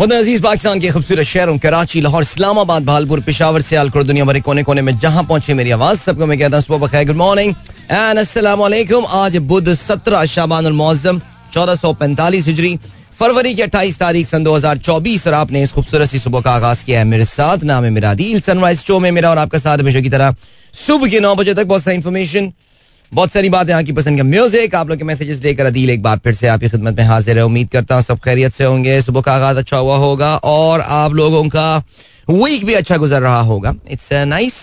खुद अज़ीज़ पाकिस्तान के खूबसूरत शहरों, कराची, लाहौर, इस्लामाबाद, भालपुर, पिशावर से आलकुर दुनिया भरे कोने कोने में जहाँ पहुँचे मेरी आवाज़, सबको मैं कहता हूँ, सुबह गुड मॉर्निंग एंड वालेकुम आज बुध सत्रह शाबान मौजम चौदह सौ पैंतालीस हिजरी। फरवरी की अट्ठाईस तारीख सन दो हज़ार चौबीस, और आपने इस खूबसूरत सी सुबह का आगाज़ किया है मेरे साथ। नाम है मेरा दिल सनराइज शो में मेरा और आपका साथ हमेशा की तरह सुबह के नौ बजे तक बहुत सारी इन्फॉर्मेशन बहुत सारी बातें आपकी पसंद का म्यूज़िक आप लोग के मैसेजेस लेकर अदील एक बार फिर से आपकी खिदमत में हाजिर है। उम्मीद करता हूँ सब खैरियत से होंगे। सुबह का आगाज़ अच्छा हुआ होगा और आप लोगों का वीक भी अच्छा गुजर रहा होगा। It's nice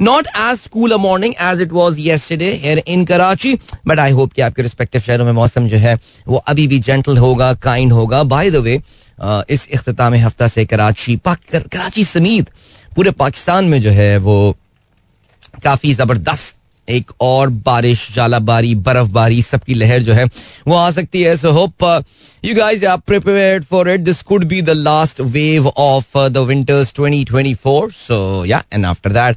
not as cool a morning as it was here in Karachi but I hope कि आपके रिस्पेक्टिव शहरों में मौसम जो है, वो अभी भी जेंटल होगा काइंड होगा। बाय द वे इस अख्ताम हफ़्ता से कराची कराची समेत पूरे पाकिस्तान में जो है, वो काफ़ी ज़बरदस्त एक और बारिश, जालाबारी, बर्फबारी, सबकी लहर जो है, वो आ सकती है। So hope you guys are prepared for it this could be the last wave of the winters 2024 so yeah and after that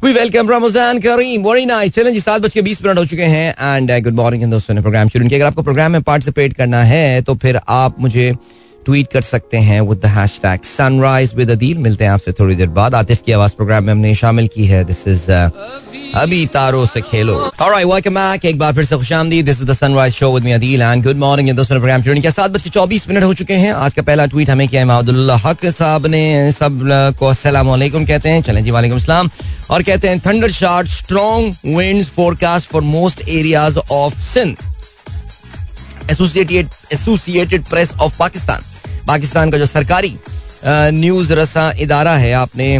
we welcome Ramzan Kareem very nice चलें सात बज के बीस मिनट हो चुके हैं एंड गुड मॉर्निंग दोस्तों ने प्रोग्राम शुरू किया। अगर आपको प्रोग्राम में पार्टिसिपेट करना है तो फिर आप मुझे ट्वीट कर सकते हैं with the hashtag Sunrise with Adeel मिलते हैं आपसे थोड़ी देर बाद आतिफ की आवाज़ प्रोग्राम में हमने शामिल की है दिस इज़ अभी तारों से खेलो एक बार फिर से खुशामदीद this is the Sunrise show with me Adeel and good morning दोस्तों प्रोग्राम किया सात चौबीस मिनट हो चुके हैं आज का पहला ट्वीट हमें किया हक साहब ने सबको कहते हैं जी वालेकुम और कहते हैं thunder shower strong forecast for most areas of Sindh associated associated press of Pakistan Pakistan का जो सरकारी न्यूज़ रसा इदारा है, आपने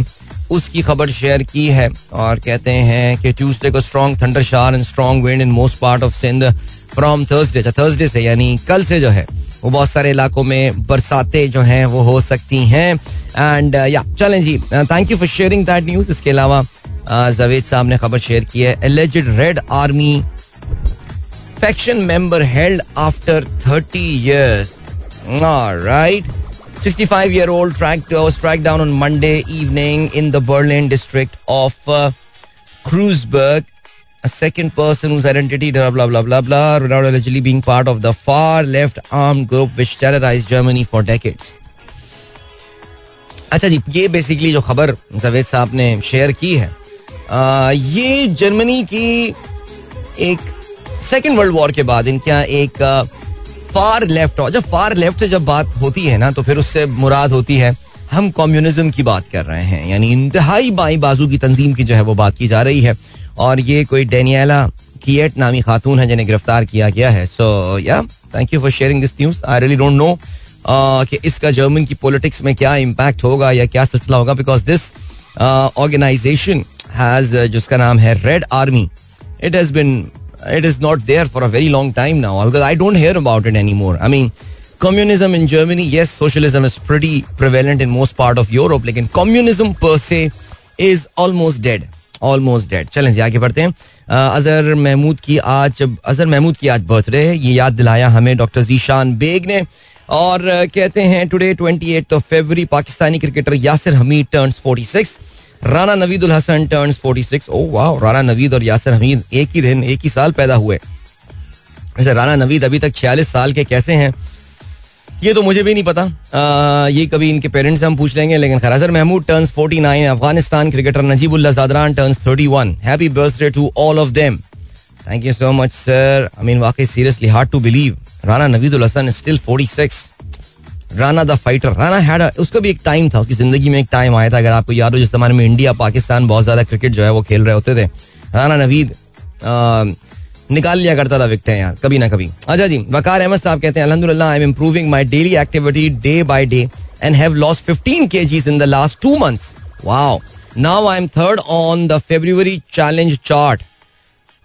उसकी खबर शेयर की है और कहते हैं कि ट्यूसडे को strong thunder shower and strong wind in most part of Sindh from Thursday Thursday से, यानी कल से जो है, वो बहुत सारे इलाकों में बरसातें जो हैं, वो हो सकती हैं। एंड या, चलें जी thank you for sharing that news इसके अलावा जवेद साहब ने खबर शेयर की है alleged Red Army Faction member held after thirty years All right. 65 year old tracked, uh, was tracked down on Monday evening in the Berlin district of uh, Kreuzberg. A second person whose identity, blah, blah, blah, blah, blah, renowned allegedly being part of the far left armed group which terrorized Germany for decades. अच्छा जी ये basically जो खबर जवेद साहब ने share की है आ, ये Germany की एक सेकेंड वर्ल्ड वॉर के बाद इनके एक फार लेफ़्ट और जब फार लेफ़्ट से जब बात होती है ना तो फिर उससे मुराद होती है, हम कम्युनिज्म की बात कर रहे हैं, यानी इंतहाई बाई बाजू की तंजीम की जो है वो बात की जा रही है। और ये कोई डेनियला किएट नामी खातून है जिन्हें गिरफ़्तार किया गया है। So yeah thank you for sharing this news I really don't know कि इसका जर्मन की पॉलिटिक्स में क्या इम्पैक्ट होगा या क्या सिलसिला होगा बिकॉज़ दिस ऑर्गेनाइजेशन हैज़ जिसका नाम है Red Army it has been it is not there for a very long time now because I don't hear about it anymore. I mean, communism in Germany, yes, socialism is pretty prevalent in most part of Europe, लेकिन communism per se is almost dead. Almost dead चलें जी आगे बढ़ते हैं अजहर महमूद की आज अजहर महमूद की आज बर्थडे है ये याद दिलाया हमें डॉक्टर जीशान बेग ने और कहते हैं today 28th of February Pakistani cricketer Yasir Hameed turns 46 Rana Naveed ul Hasan turn forty six oh वाह राना नवीद और यासर हमीद एक ही दिन एक ही साल पैदा हुए। अच्छा, वैसे राना नवीद अभी तक छियालीस साल के कैसे हैं? ये तो मुझे भी नहीं पता। आ, ये कभी इनके पेरेंट्स से हम पूछ लेंगे लेकिन खराजर Mahmood turns 49 Afghanistan cricketer Najibullah Zadran turns 31 happy birthday to all of them thank you so much sir I mean वाकई seriously hard to believe Rana Naveedul Hasan still 46 Rana the fighter Rana had उसका भी एक time था उसकी ज़िंदगी में एक time आया था अगर आपको याद हो जिस जमाने में इंडिया पाकिस्तान बहुत ज़्यादा क्रिकेट जो है वो खेल रहे होते थे राना नवीद निकाल लिया करता था विकटें यार कभी ना कभी अच्छा जी वकार अहमद साहब कहते हैं अलहमदुल्ला I am improving my daily activity day by day and have lost fifteen K Gs in the last two months wow now I am third on the February challenge chart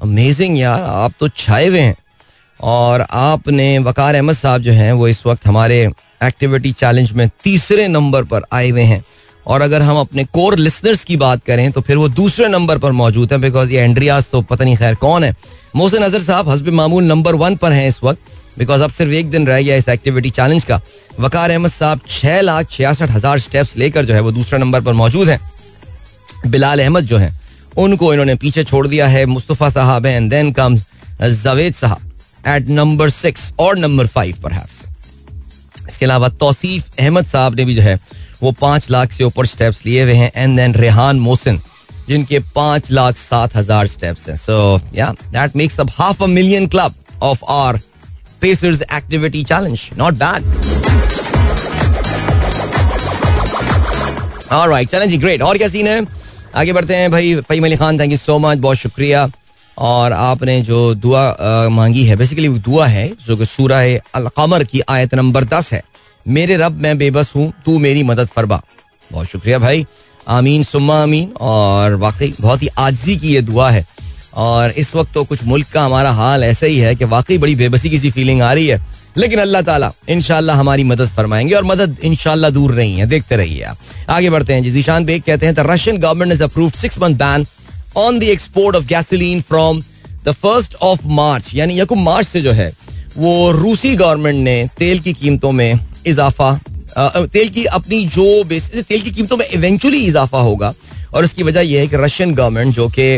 amazing यार आप तो छाए हुए हैं और आपने वकार अहमद साहब जो हैं वो इस वक्त हमारे एक्टिविटी चैलेंज में तीसरे नंबर पर आए हुए हैं। और अगर हम अपने कोर लिसनर्स की बात करें तो फिर वो दूसरे नंबर पर मौजूद है बिकॉज़ ये एंड्रियाज तो पता नहीं खैर कौन है। मोहसिन अजहर साहब, हसब मामूल नंबर वन पर हैं इस वक्त बिकॉज़ अब सिर्फ़ एक दिन रह गया इस एक्टिविटी चैलेंज का। वकार अहमद साहब, छह लाख छियासठ हज़ार स्टेप्स लेकर जो है वो दूसरे नंबर पर मौजूद है। बिलाल अहमद जो है, उनको इन्होंने पीछे छोड़ दिया है, मुस्तफ़ा साहब है and then comes Javed sahab. At number six और नंबर फाइव पर इसके अलावा तौसीफ अहमद साहब ने भी जो है, वो पाँच लाख से ऊपर स्टेप्स लिए हुए हैं एंड देन रेहान मोहसिन, जिनके पाँच लाख सात हज़ार स्टेप्स हैं। So yeah that makes up half a million club of our pacers activity challenge not bad alright चलें जी ग्रेट और क्या सीन है? आगे बढ़ते हैं भाई Faheem Ali Khan thank you so much बहुत शुक्रिया। और आपने जो दुआ मांगी है बेसिकली वो दुआ है, जो कि सूरह अल कमर की आयत नंबर दस है। मेरे रब, मैं बेबस हूँ, तू मेरी मदद फरमा। बहुत शुक्रिया भाई। आमीन, सुम्मा आमीन। और वाकई बहुत ही आजी की ये दुआ है। और इस वक्त तो कुछ मुल्क का हमारा हाल ऐसा ही है कि वाकई बड़ी बेबसी की सी फीलिंग आ रही है। लेकिन अल्लाह ताला इनशाला हमारी मदद फरमाएँगे और मदद इनशाला दूर नहीं है। देखते रहिए आप। आगे बढ़ते हैं। जी, जीशान बेग कहते हैं the Russian government is approve six month ban on the export of gasoline from the first of March यानी यकुम मार्च से जो है, वो रूसी गवर्नमेंट ने तेल की कीमतों में इजाफा तेल की अपनी जो बेसिस, तेल की कीमतों में इवेंचुअली इजाफा होगा, और उसकी वजह यह है कि रशियन गवर्नमेंट जो कि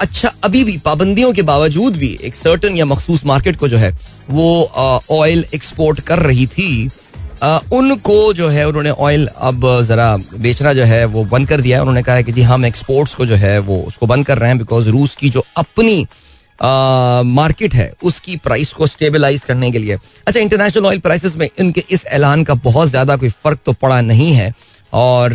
अच्छा अभी भी पाबंदियों के बावजूद भी एक सर्टन या मखसूस मार्केट को जो है, वो ऑयल एक्सपोर्ट कर रही थी। उनको जो है, उन्होंने ऑयल अब जरा बेचना जो है, वो बंद कर दिया है। उन्होंने कहा है कि जी, हम एक्सपोर्ट्स को जो है, वो उसको बंद कर रहे हैं बिकॉज़ रूस की जो अपनी मार्केट है, उसकी प्राइस को स्टेबलाइज करने के लिए। अच्छा इंटरनेशनल ऑयल प्राइसेस में इनके इस ऐलान का बहुत ज़्यादा कोई फ़र्क तो पड़ा नहीं है। और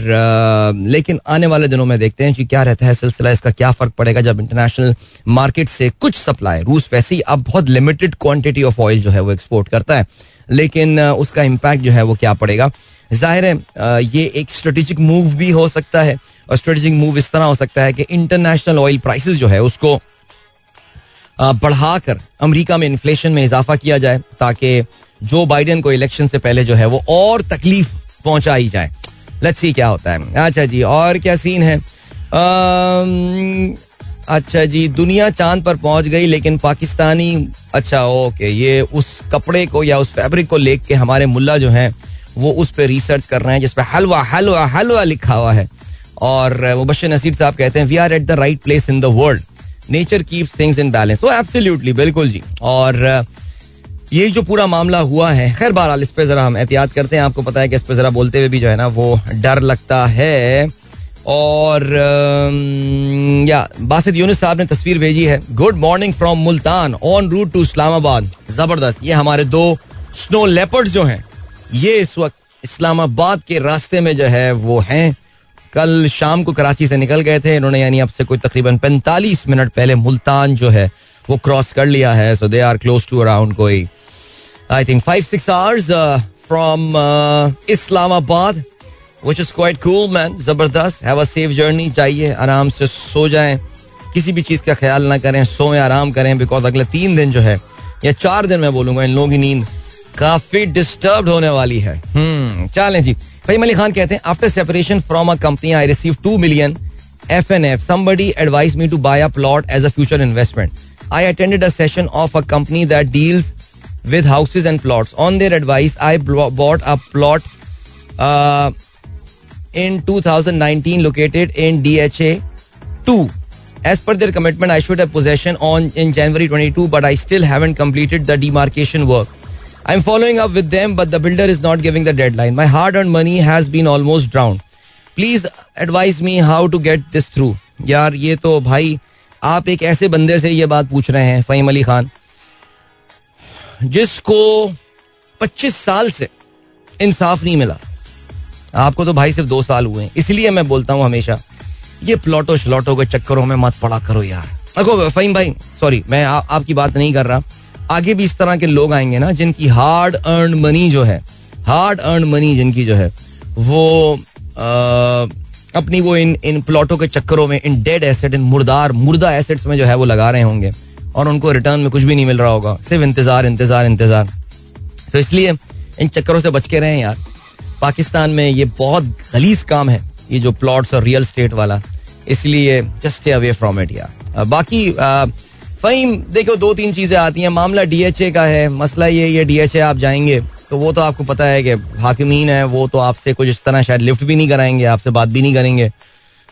लेकिन आने वाले दिनों में देखते हैं कि क्या रहता है, सिलसिला इसका क्या फ़र्क पड़ेगा जब इंटरनेशनल मार्केट से कुछ सप्लाई रूस वैसे ही अब बहुत लिमिटेड क्वांटिटी ऑफ़ ऑयल जो है वो एक्सपोर्ट करता है। लेकिन उसका इम्पैक्ट जो है वो क्या पड़ेगा? ज़ाहिर है ये एक स्ट्रेटेजिक मूव भी हो सकता है और स्ट्रेटेजिक मूव इस तरह हो सकता है कि इंटरनेशनल ऑयल प्राइसेस जो है उसको बढ़ाकर अमेरिका में इन्फ्लेशन में इजाफा किया जाए ताकि जो बाइडेन को इलेक्शन से पहले जो है वो और तकलीफ़ पहुंचाई जाए। लेट्स सी क्या होता है। अच्छा जी, और क्या सीन है? अच्छा जी, दुनिया चाँद पर पहुँच गई, लेकिन पाकिस्तानी अच्छा ओके, ये उस कपड़े को या उस फैब्रिक को लेके के हमारे मुल्ला जो हैं, वो उस पर रिसर्च कर रहे हैं जिसपे हलवा हलवा हलवा लिखा हुआ है। और वो बशर नसीर साहब कहते हैं we are at the right place in the world nature keeps things in balance वो एब्सोल्युटली बिल्कुल जी। और ये जो पूरा मामला हुआ है, खैर, बहरहाल, इस पर जरा हम एहतियात करते हैं। आपको पता है कि इस पर जरा बोलते हुए भी जो है ना, वो डर लगता है। और या बासित यूनिस साहब ने तस्वीर भेजी है। Good morning from Multan on route to Islamabad. ज़बरदस्त, ये हमारे दो स्नो लेपर्ड जो हैं, ये इस वक्त इस्लामाबाद के रास्ते में जो है, वो हैं। कल शाम को कराची से निकल गए थे, इन्होंने यानी अब से कोई तकरीबन पैंतालीस मिनट पहले मुल्तान जो है, वो क्रॉस कर लिया है। So they are close to around कोई I think five six hours from Islamabad. Which is quite cool man ज़बरदस्त. हैव अ सेफ़ जर्नी चाहिए आराम से सो जाएँ. किसी भी चीज़ का ख्याल ना करें. सोए आराम करें बिकॉज़ अगले तीन दिन जो है या चार दिन मैं बोलूँगा इन लोगों की नींद काफ़ी डिस्टर्ब होने वाली है। हम्म चलें जी। फहीम अली खान कहते हैं after separation from a company I receive two million F N F somebody advise me to buy a plot as a future investment I attended a session of a company that deals houses and plots. On their advice, I bought a plot uh, in 2019 located in DHA 2. As per their commitment, I should have possession on in January 22, but I still haven't completed the demarcation work. I'm following up with them, but the builder is not giving the deadline. My hard-earned money has been almost drowned. Please advise me how to get this through. यार ये तो भाई आप एक ऐसे बंदे से ये बात पूछ रहे हैं फ़हीम अली खान जिसको 25 साल से इंसाफ नहीं मिला आपको तो भाई सिर्फ़ दो साल हुए हैं। इसलिए मैं बोलता हूँ हमेशा ये प्लॉटो श्लॉटो के चक्करों में मत पड़ा करो यार। देखो फहीम भाई सॉरी मैं आ, आपकी बात नहीं कर रहा। आगे भी इस तरह के लोग आएँगे ना जिनकी हार्ड अर्न मनी जो है हार्ड अर्न मनी जिनकी जो है वो आ, अपनी वो इन इन प्लॉटों के चक्करों में इन डेड एसेट इन मुर्दार मुर्दा एसेट्स में जो है वो लगा रहे होंगे। और उनको रिटर्न में कुछ भी नहीं मिल रहा होगा सिर्फ़ इंतज़ार इंतज़ार इंतज़ार। तो इसलिए इन चक्करों से बच के रहें यार। पाकिस्तान में ये बहुत गलीस काम है, ये जो प्लॉट्स और रियल स्टेट वाला, इसलिए जस्ट अवे फ्रॉम इट यार। बाकी फहीम, देखो, दो तीन चीज़ें आती हैं। मामला डीएचए का है, मसला ये ये डीएचए आप जाएँगे तो वो तो आपको पता है कि हाकिमीन है, वो तो आपसे कुछ इस तरह शायद लिफ्ट भी नहीं कराएँगे, आपसे बात भी नहीं करेंगे।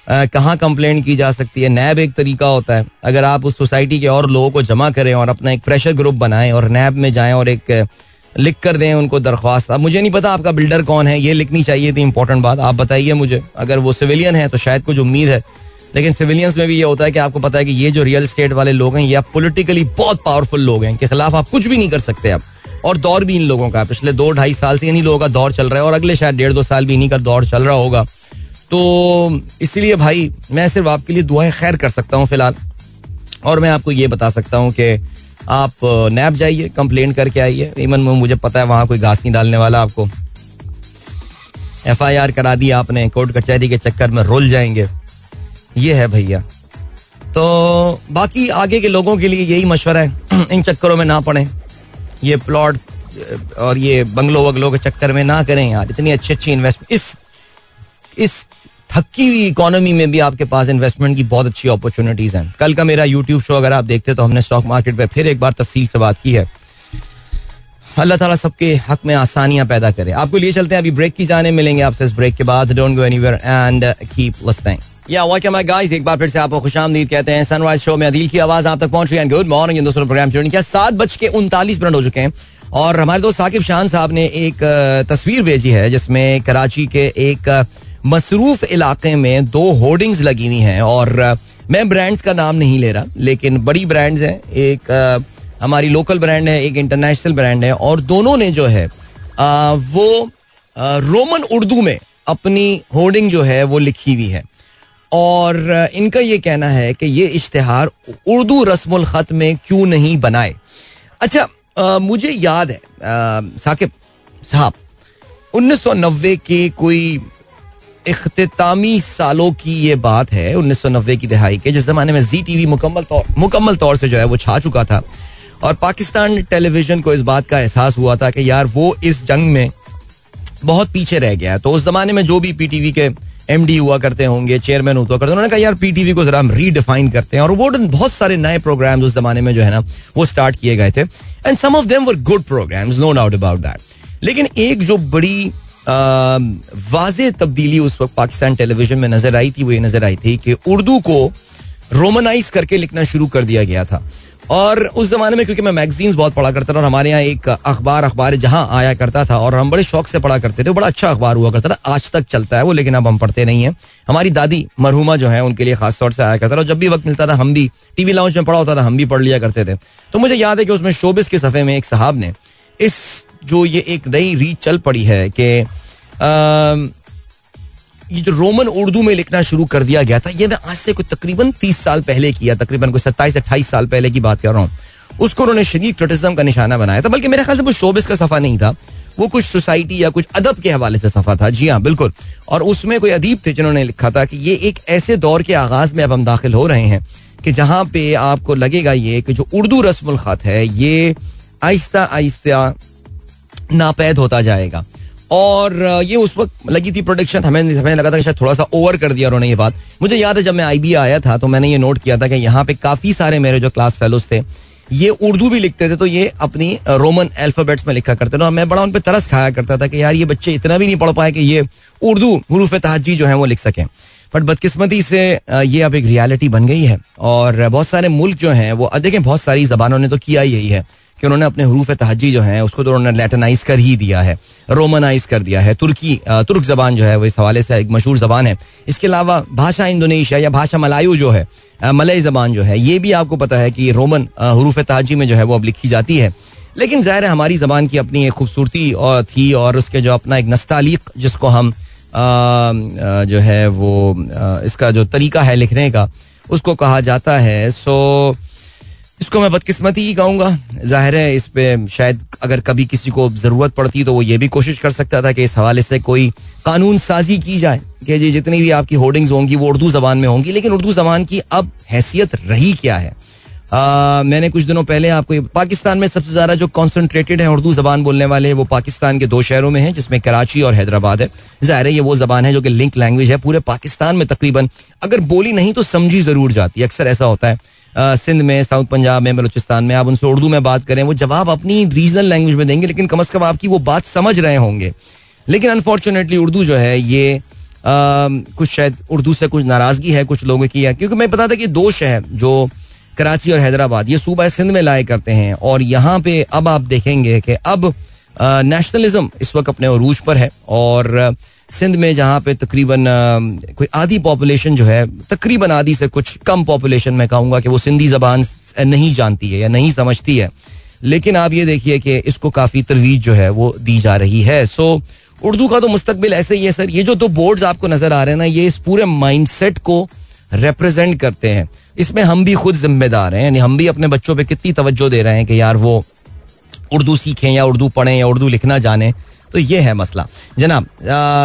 कहाँ कंप्लेंट की जा सकती है? नैब एक तरीका होता है। अगर आप उस सोसाइटी के और लोगों को जमा करें और अपना एक प्रेशर ग्रुप बनाएँ और नैब में जाएँ और एक लिख कर दें उनको दरख्वास्त। अब मुझे नहीं पता आपका बिल्डर कौन है, ये लिखनी चाहिए थी इंपॉर्टेंट बात। आप बताइए मुझे। अगर वो सिविलियन है तो शायद कुछ उम्मीद है। लेकिन सिविलियंस में भी ये होता है कि आपको पता है कि ये जो रियल स्टेट वाले लोग हैं, ये आप पोलिटिकली बहुत पावरफुल लोग हैं, इनके खिलाफ आप कुछ भी नहीं कर सकते आप और दौर भी इन लोगों का पिछले दो ढाई साल से इन्हीं लोगों का दौर चल रहा है और अगले शायद डेढ़ दो साल भी इन्हीं का दौर चल रहा होगा। तो इसलिए भाई, मैं सिर्फ़ आपके लिए दुआएँ खैर कर सकता हूँ फ़िलहाल। और मैं आपको ये बता सकता हूँ कि आप नैप जाइए कंप्लेन करके आइए। इवन मुझे पता है वहाँ कोई घास नहीं डालने वाला आपको। एफ़ आई आर करा दी आपने, कोर्ट कचहरी के चक्कर में रोल जाएँगे। ये है भैया। तो बाकी आगे के लोगों के लिए यही मशवरा है। इन चक्करों में ना पड़े। ये प्लॉट, और ये बंगलो वगलो के चक्कर में ना करें यार। इतनी अच्छी अच्छी इन्वेस्टमेंट इस इस थकी हुई इकोनॉमी में भी आपके पास इन्वेस्टमेंट की बहुत अच्छी अपॉर्चुनिटीज़ हैं। कल का मेरा यूट्यूब शो अगर आप देखते तो हमने स्टॉक मार्केट पे फिर एक बार तफसील से बात की है। अल्लाह ताला सबके हक में आसानियाँ पैदा करे। आपको लिए चलते हैं, अभी ब्रेक की जाने मिलेंगे आपसे इस ब्रेक के बाद। Don't go anywhere and keep listening yeah welcome my guys एक बार फिर से आपको खुशामदीद कहते हैं। सनराइज शो में अदील की आवाज़ आप तक पहुँच रही है गुड मॉर्निंग दोस्तों प्रोग्राम जुड़ने क्या सात बज के उनतालीस मिनट हो चुके हैं। और हमारे दोस्त साकिब शान साहब ने एक तस्वीर भेजी है, जिसमें कराची के एक मसरूफ इलाके में दो होर्डिंग्स लगी हुई हैं और मैं ब्रांड्स का नाम नहीं ले रहा लेकिन बड़ी ब्रांड्स हैं। एक हमारी लोकल ब्रांड है एक इंटरनेशनल ब्रांड है और दोनों ने जो है वो रोमन उर्दू में अपनी होर्डिंग जो है वो लिखी हुई है। और इनका ये कहना है कि ये इश्तहार उर्दू रस्म ख़त में क्यों नहीं बनाए? अच्छा आ, मुझे याद है साकिब साहब 1990 के कोई इख्तामी सालों की ये बात है 1990 की दिहाई के, जिस जमाने में जी टीवी मुकम्मल तौर मुकम्मल तौर से जो है वो छा चुका था। और पाकिस्तान टेलीविज़न को इस बात का एहसास हुआ था कि यार वो इस जंग में बहुत पीछे रह गया है। तो उस जमाने में जो भी पीटीवी के एमडी हुआ करते होंगे चेयरमैन हुआ करते उन्होंने कहा, यार पीटीवी को जरा हम रीडिफाइन करते हैं। और वो बहुत सारे नए प्रोग्राम्स उस जमाने में जो है ना, वो स्टार्ट किए गए थे। And some of them were good programmes no doubt about that लेकिन एक जो बड़ी वाज तब्दीली उस वक्त पाकिस्तान टेलीविज़न में नज़र आई थी, वो ये नज़र आई थी कि उर्दू को रोमनाइज करके लिखना शुरू कर दिया गया था। और उस जमाने में, क्योंकि मैं मैगजीन्स बहुत पढ़ा करता था और हमारे यहाँ एक अखबार अखबार जहाँ आया करता था और हम बड़े शौक से पढ़ा करते थे बड़ा अच्छा अखबार हुआ करता था। आज तक चलता है वो, लेकिन अब हम पढ़ते नहीं है। हमारी दादी मरहुमा जो है, उनके लिए खास तौर से आया करता था। और जब भी वक्त मिलता था, हम भी टीवी लाउंज में पढ़ा होता था, हम भी पढ़ लिया करते थे। तो मुझे याद है कि उसमें शोबिस के सफ़े में एक साहब ने इस जो ये एक नई रीत चल पड़ी है कि ये जो रोमन उर्दू में लिखना शुरू कर दिया गया था, ये मैं आज से कोई तकरीबन तीस साल पहले किया, तकरीबन कोई सत्ताईस, अट्ठाईस साल पहले की बात कर रहा हूँ। उसको उन्होंने शदीद क्रिटिज्म का निशाना बनाया था, बल्कि मेरे ख्याल से वो शोबिस का सफ़ा नहीं था। वो कुछ सोसाइटी या कुछ अदब के हवाले से सफ़ा था। जी हाँ बिल्कुल। और उसमें कोई अदीब थे जिन्होंने लिखा था कि ये एक ऐसे दौर के आगाज़ में अब हम दाखिल हो रहे हैं कि जहाँ पे आपको लगेगा ये कि जो उर्दू रस्मुल खत है, ये आहिस्ता आहिस्ता नापैद होता जाएगा। और ये उस वक्त लगी थी प्रोडक्शन हमें हमें लगा था कि शायद थोड़ा सा ओवर कर दिया उन्होंने ये बात। मुझे याद है जब मैं आईबी आया था तो मैंने ये नोट किया था कि यहाँ पे काफ़ी सारे मेरे जो क्लास फेलोज थे, ये उर्दू भी लिखते थे तो ये अपनी रोमन अल्फाबेट्स में लिखा करते थे। और मैं बड़ा उन पर तरस खाया करता था कि यार ये बच्चे इतना भी नहीं पढ़ पाए कि ये उर्दू हरूफ तहजी जो है वो लिख सकें। बट बदकिस्मती से ये अब एक रियलिटी बन गई है। और बहुत सारे मुल्क जो हैं वो देखें, बहुत सारी जबानों ने तो किया ही यही है। कि उन्होंने अपने हरूफ तहजी जो है, उसको तो उन्होंने लेटनाइज कर ही दिया है, रोमनाइज कर दिया है। तुर्की तुर्क जबान जो है, वो इस हवाले से एक मशहूर जबान है। इसके अलावा भाषा इंडोनेशिया या भाषा मलायू जो है मलई जबान जो है, ये भी आपको पता है कि रोमन हरूफ तहजी में जो है वो अब लिखी जाती है। लेकिन ज़ाहिर है हमारी जबान की अपनी एक खूबसूरती और थी और उसके जो अपना एक नस्तालीक जिसको हम जो है वो इसका जो तरीका है लिखने का, उसको कहा जाता है। सो इसको मैं बदकिस्मती ही कहूँगा। ज़ाहिर है इस पर शायद अगर कभी किसी को ज़रूरत पड़ती तो वो ये भी कोशिश कर सकता था कि इस हवाले से कोई कानून साजी की जाए कि जी जितनी भी आपकी होर्डिंग्स होंगी वो उर्दू जबान में होंगी लेकिन उर्दू जबान की अब हैसियत रही क्या है? आ, मैंने कुछ दिनों पहले आपको पाकिस्तान में सबसे ज़्यादा जो कॉन्सेंट्रेटेड है उर्दू जबान बोलने वाले वो पाकिस्तान के दो शहरों में है जिसमें कराची और हैदराबाद है। ज़ाहिर है ये वो जबान है जो कि लिंक लैंग्वेज है। पूरे पाकिस्तान में तकरीबन अगर बोली नहीं तो समझी ज़रूर जाती है। अक्सर ऐसा होता है सिंध में, साउथ पंजाब में, बलूचिस्तान में, आप उनसे उर्दू में बात करें, वो जवाब अपनी रीजनल लैंग्वेज में देंगे, लेकिन कम अज कम आपकी वो बात समझ रहे होंगे। लेकिन अनफॉर्चुनेटली उर्दू जो है, ये कुछ शायद उर्दू से कुछ नाराज़गी है कुछ लोगों की है क्योंकि मैं पता था कि दो शहर, जो कराची और हैदराबाद, ये सूबा सिंध में लाए करते हैं, और यहाँ पे अब आप देखेंगे कि अब नेशनलिज्म इस वक्त अपने अरूज पर है, और सिंध में जहाँ पे तकरीबन कोई आधी पॉपुलेशन जो है, तकरीबन आधी से कुछ कम पॉपुलेशन मैं कहूँगा कि वो सिंधी जबान नहीं जानती है या नहीं समझती है। लेकिन आप ये देखिए कि इसको काफ़ी तरवीज जो है वो दी जा रही है। सो उर्दू का तो मुस्तकबिल ऐसे ही है सर। ये जो दो बोर्ड्स आपको नज़र आ रहे हैं ना, ये इस पूरे माइंडसेट को रिप्रेजेंट करते हैं। इसमें हम भी खुद जिम्मेदार हैं, यानी हम भी अपने बच्चों पे कितनी तवज्जो दे रहे हैं कि यार वो उर्दू सीखें या उर्दू पढ़ें या उर्दू लिखना जाने। तो ये है मसला। जनाब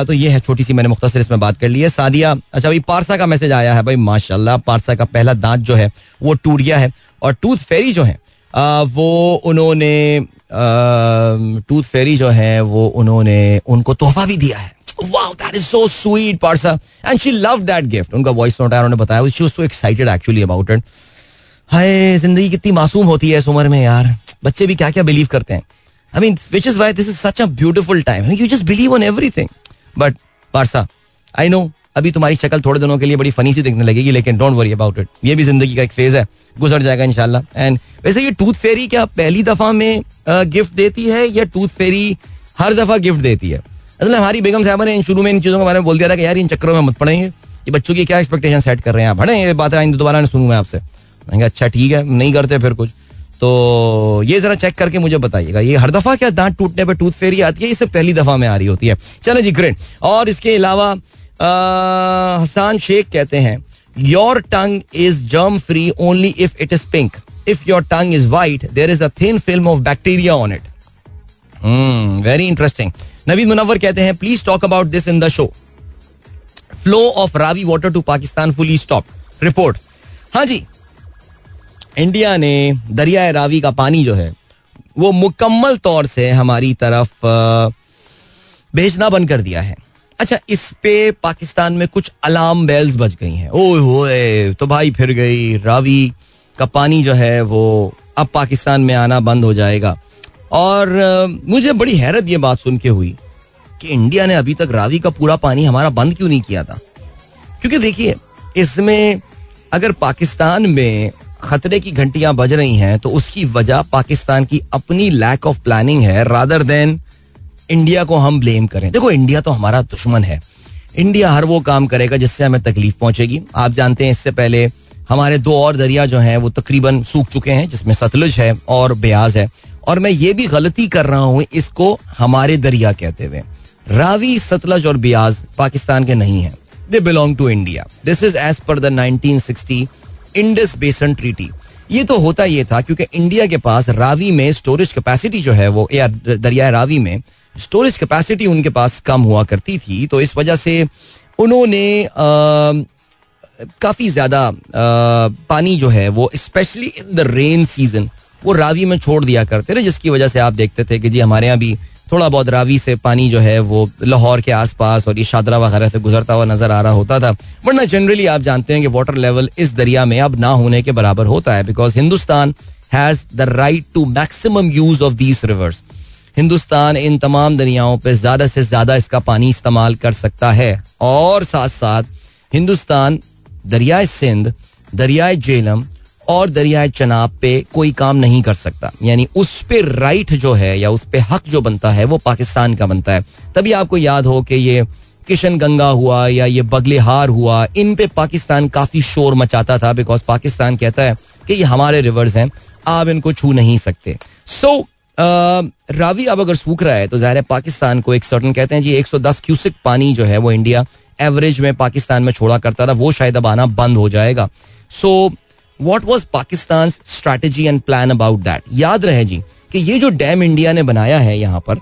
तो ये है छोटी सी, मैंने मुख्तर इसमें बात कर ली है। सादिया अच्छा भाई, पारसा का मैसेज आया है भाई, माशाल्लाह, पारसा का पहला दांत जो है, वो टूट गया है और टूथ फेरी जो है वो उन्होंने टूथ फेरी जो है, वो उन्होंने, उनको तोहफा भी दिया है। wow that is so sweet parsa and she loved that gift उनका वॉइस नोट आया, उन्होंने बताया, she was so excited actually about it हाय, ज़िंदगी कितनी मासूम होती है इस उम्र में यार। बच्चे भी क्या क्या बिलीव करते हैं। I mean which is why this is such a beautiful time you just believe on everything but Parsa I know अभी तुम्हारी शक्ल थोड़े दिनों के लिए बड़ी फनी सी दिखने लगेगी, लेकिन डोंट वरी अबाउट इट ये भी ज़िंदगी का एक फ़ेज़ है। गुजर जाएगा इनशाला एंड वैसे ये टूथ फेरी क्या पहली दफ़ा में गिफ्ट देती है या टूथ फेरी हर दफ़ा गिफ्ट देती है? असल हमारी बेगम साहब ने इन शुरू में इन चीज़ों के बारे में बोल दिया था कि यार इन चक्करों में मत पड़ेंगे। ये बच्चों की क्या एक्सपेक्टेशन सेट कर रहे हैं आप? पढ़े ये बातें आएँगे, दोबारा सुनू मैं आपसे। अच्छा ठीक है, नहीं करते फिर कुछ। तो ये जरा चेक करके मुझे बताइएगा। ये हर दफ़ा क्या दांत टूटने पर टूथ फेरी आती है? इससे पहली दफ़ा में आ रही होती है। चले जी ग्रेट और इसके अलावा हसान शेख कहते हैं your tongue is germ free only if it is pink if your tongue is white there is a thin film of bacteria on it very interesting Naveed Munawar कहते हैं please talk about this in the show flow of Ravi water to Pakistan fully stop report हाँ जी India ने दरिया रावी का पानी जो है, वो मुकम्मल तौर से हमारी तरफ़ भेजना बंद कर दिया है। अच्छा इस पे पाकिस्तान में कुछ अलार्म बेल्स बज गई हैं। ओए होए तो भाई फिर गई, रावी का पानी जो है, वो अब पाकिस्तान में आना बंद हो जाएगा। और मुझे बड़ी हैरत ये बात सुन के हुई कि इंडिया ने अभी तक रावी का पूरा पानी हमारा बंद क्यों नहीं किया था? क्योंकि देखिए, इसमें अगर पाकिस्तान में खतरे की घंटियाँ बज रही हैं तो उसकी वजह पाकिस्तान की अपनी लैक ऑफ़ प्लानिंग है रादर देन इंडिया को हम ब्लेम करें। देखो इंडिया तो हमारा दुश्मन है। इंडिया हर वो काम करेगा जिससे हमें तकलीफ़ पहुंचेगी। आप जानते हैं, इससे पहले हमारे दो और दरिया जो हैं, वो तकरीबन सूख चुके हैं, जिसमें सतलुज है और ब्याज है। और मैं ये भी गलती कर रहा हूँ, इसको हमारे दरिया कहते हुए। रावी, सतलज और ब्याज पाकिस्तान के नहीं है। They belong to India this is as per the 1960 Indus basin treaty ये तो होता ये था क्योंकि इंडिया के पास रावी में स्टोरेज कैपेसिटी जो है वो, या दरिया रावी में स्टोरेज कैपेसिटी उनके पास कम हुआ करती थी तो इस वजह से उन्होंने काफ़ी ज़्यादा पानी जो है वो specially in the rain season वो रावी में छोड़ दिया करते थे, जिसकी वजह से आप देखते थे कि जी हमारे यहाँ भी थोड़ा बहुत रावी से पानी जो है वो लाहौर के आसपास और ये शादरा वगैरह से गुजरता हुआ नज़र आ रहा होता था। वरना जनरली आप जानते हैं कि वाटर लेवल इस दरिया में अब ना होने के बराबर होता है because Hindustan has the right to maximum use of these rivers Hindustan इन तमाम दरियाओं पर ज़्यादा से ज़्यादा इसका पानी इस्तेमाल कर सकता है। और साथ साथ हिंदुस्तान, दरियाए सिंध, दरियाए जेलम और दरियाए चनाब पे कोई काम नहीं कर सकता। यानी उस पे राइट जो है या उस पे हक जो बनता है वो पाकिस्तान का बनता है। तभी आपको याद हो कि ये किशन गंगा हुआ या ये बगले हार हुआ इन पे पाकिस्तान काफ़ी शोर मचाता था बिकॉज़ पाकिस्तान कहता है कि ये हमारे रिवर्स हैं आप इनको छू नहीं सकते। सो so, रावी अब अगर सूख रहा है तो ज़ाहिर है पाकिस्तान को एक सर्टन कहते हैं जी 110 क्यूसिक पानी जो है वो इंडिया एवरेज में पाकिस्तान में छोड़ा करता था वो शायद अब आना बंद हो जाएगा। So what was Pakistan strategy and plan about that याद रहे जी कि ये जो डैम इंडिया ने बनाया है यहाँ पर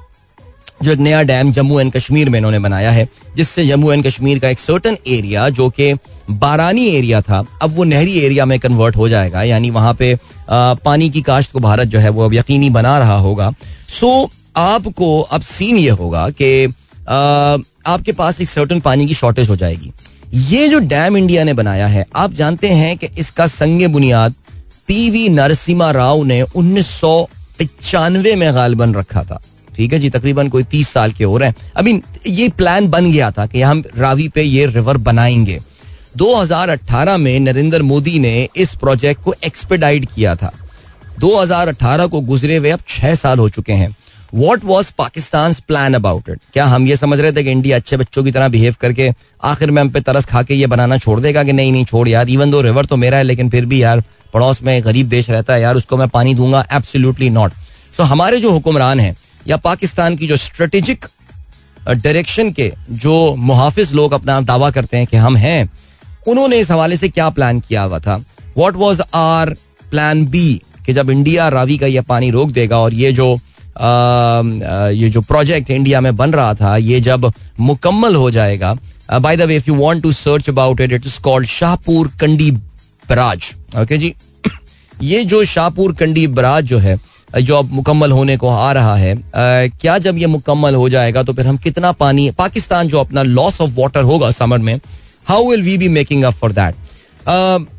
जो नया डैम जम्मू एंड कश्मीर में इन्होंने बनाया है जिससे जम्मू एंड कश्मीर का एक सर्टन एरिया जो कि बारानी एरिया था अब वो नहरी एरिया में कन्वर्ट हो जाएगा यानी वहाँ पे आ, पानी की काश्त को भारत जो है वो अब यकीनी बना रहा होगा। सो आपको अब सीन ये होगा कि आपके पास एक सर्टन पानी की शॉर्टेज हो जाएगी। ये जो डैम इंडिया ने बनाया है, आप जानते हैं कि इसका संग बुनियाद पीवी नरसिम्हा राव ने उन्नीस सौ पचानवे में गालबन रखा था। ठीक है जी, तकरीबन कोई तीस साल के हो। रहे हैं अभी ये प्लान बन गया था कि हम रावी पे ये रिवर बनाएँगे। 2018 में नरेंद्र मोदी ने इस प्रोजेक्ट को एक्सपेडाइट किया था। 2018 को गुजरे हुए अब छह साल हो चुके हैं। What was Pakistan plan about it क्या हम ये समझ रहे थे कि इंडिया अच्छे बच्चों की तरह बिहेव करके आखिर में हम पे तरस खा के ये बनाना छोड़ देगा कि नहीं नहीं छोड़ यार इवन दो रिवर तो मेरा है, लेकिन फिर भी यार पड़ोस में गरीब देश रहता है यार, उसको मैं पानी दूँगा? एब्सोल्युटली नॉट सो हमारे जो हुक्मरान हैं या पाकिस्तान की जो स्ट्रेटेजिक डायरेक्शन के जो मुहाफिज लोग अपना दावा करते हैं कि हम हैं, उन्होंने इस हवाले से क्या प्लान किया हुआ था? What was our plan B कि जब इंडिया रावी का यह पानी रोक देगा और ये जो ये जो प्रोजेक्ट इंडिया में बन रहा था ये जब मुकम्मल हो जाएगा by the way if you want to search about it it is called Shahpur Kandi barrage okay जी? ये जो शाहपुर कंडी बराज जो है जो अब मुकम्मल होने को आ रहा है क्या जब ये मुकम्मल हो जाएगा तो फिर हम कितना पानी पाकिस्तान जो अपना लॉस ऑफ़ वाटर होगा समर में how will we be making up for that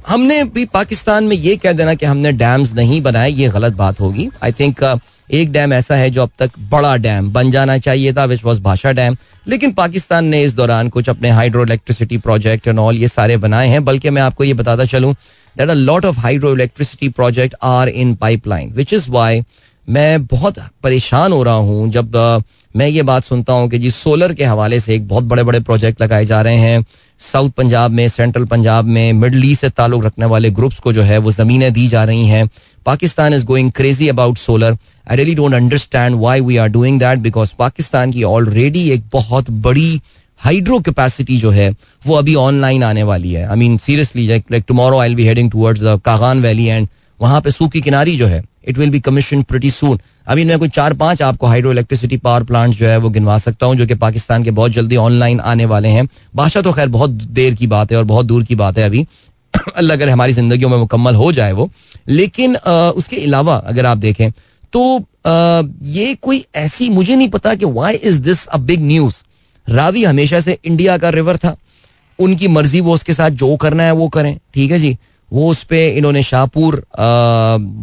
हमने भी पाकिस्तान में ये कह देना कि हमने डैम्स नहीं बनाए ये गलत बात होगी। आई थिंक uh, एक डैम ऐसा है जो अब तक बड़ा डैम बन जाना चाहिए था विच वॉज़ भाषा डैम। लेकिन पाकिस्तान ने इस दौरान कुछ अपने hydro electricity project and all ये सारे बनाए हैं, बल्कि मैं आपको ये बताता चलूँ that a lot of hydro electricity project are in pipeline which is why मैं बहुत परेशान हो रहा हूँ जब मैं ये बात सुनता हूँ कि जी सोलर के हवाले से एक बहुत बड़े बड़े प्रोजेक्ट लगाए जा रहे हैं। साउथ पंजाब में, सेंट्रल पंजाब में, मिडल ईस्ट से ताल्लुक रखने वाले ग्रुप्स को जो है वो ज़मीनें दी जा रही हैं। Pakistan is going crazy about solar I really don't understand why we are doing that because Pakistan की ऑलरेडी एक बहुत बड़ी हाइड्रो कैपेसिटी जो है, वो अभी ऑनलाइन आने वाली है। I mean seriously like tomorrow I be heading towards Kagan valley and वहाँ पे सूखी किनारी जो है it will be commission pretty soon अभी मैं कोई चार पाँच आपको हाइड्रो इलेक्ट्रिसिटी पावर प्लांट जो है वो गिनवा सकता हूँ जो कि पाकिस्तान के बहुत जल्दी ऑनलाइन आने वाले हैं। बादशाह तो खैर बहुत देर की बात है और बहुत दूर की बात है अभी। अल्लाह अगर हमारी ज़िंदगी में मुकम्मल हो जाए वो। लेकिन आ, उसके अलावा अगर आप देखें तो आ, ये कोई ऐसी मुझे नहीं पता कि why is this a big news Ravi हमेशा से इंडिया का रिवर था। उनकी मर्ज़ी वो उसके साथ जो करना है वो करें ठीक है जी? वो उस पर इन्होंने शाहपुर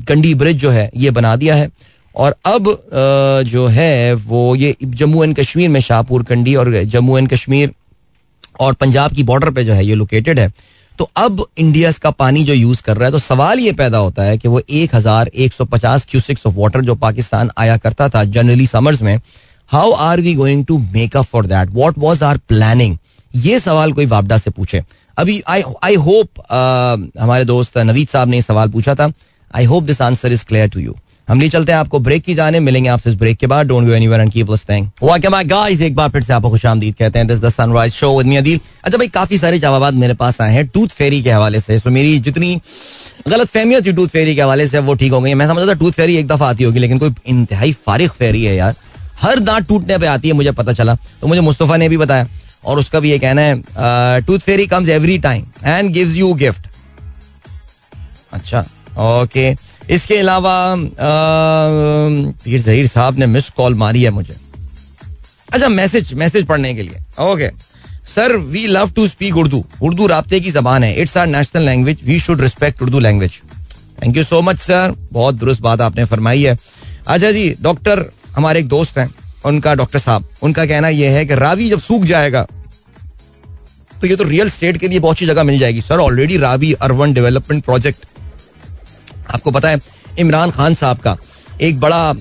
कंडी ब्रिज जो है ये बना दिया है। और अब जो है, वो ये जम्मू एंड कश्मीर में शाहपुर, कंडी और जम्मू एंड कश्मीर और पंजाब की बॉर्डर पे जो है ये लोकेटेड है। तो अब इंडिया का पानी जो यूज़ कर रहा है तो सवाल ये पैदा होता है कि वो एक हज़ार एक सौ पचास क्यूसिक्स ऑफ़ वाटर जो पाकिस्तान आया करता था जनरली समर्स में how are we going to make up for that what was our planning ये सवाल कोई वापडा से पूछे। अभी आई आई होप हमारे दोस्त नवीद साहब ने सवाल पूछा था। I hope this answer is clear to you हम लिए चलते हैं, आपको ब्रेक की जाने, मिलेंगे आपसे इस ब्रेक के बाद। Don't go anywhere and keep listening welcome back guys एक बार फिर से आपको खुशामदीद कहते हैं this the sunrise show with me Adeel अच्छा भाई, काफ़ी सारे जवाब मेरे पास आए हैं टूथ फेरी के हवाले से। सो मेरी जितनी गलत फहमियाँ थी टूथ फेरी के हवाले से वो ठीक हो गई मैं समझता था टूथ फेरी एक दफ़ा आती होगी, लेकिन कोई इंतहाई फारिग फेरी है यार। हर दांत टूटने पे आती है, मुझे पता चला। तो मुझे मुस्तफ़ा ने भी बताया। और उसका भी ये कहना है tooth fairy comes every time and gives you gift अच्छा ओके इसके अलावा पीर जहीर साहब ने मिस कॉल मारी है मुझे। अच्छा मैसेज मैसेज पढ़ने के लिए। Okay sir we love to speak Urdu Urdu रबते की जबान है। It's our national language we should respect Urdu language thank you so much sir बहुत दुरुस्त बात आपने फरमाई है। अच्छा जी डॉक्टर हमारे एक दोस्त हैं। उनका डॉक्टर साहब। उनका कहना यह है कि रावी जब सूख जाएगा तो ये तो रियल स्टेट के लिए बहुत अच्छी जगह मिल जाएगी। Sir already Ravi urban development project आपको पता है, इमरान खान साहब का एक बड़ा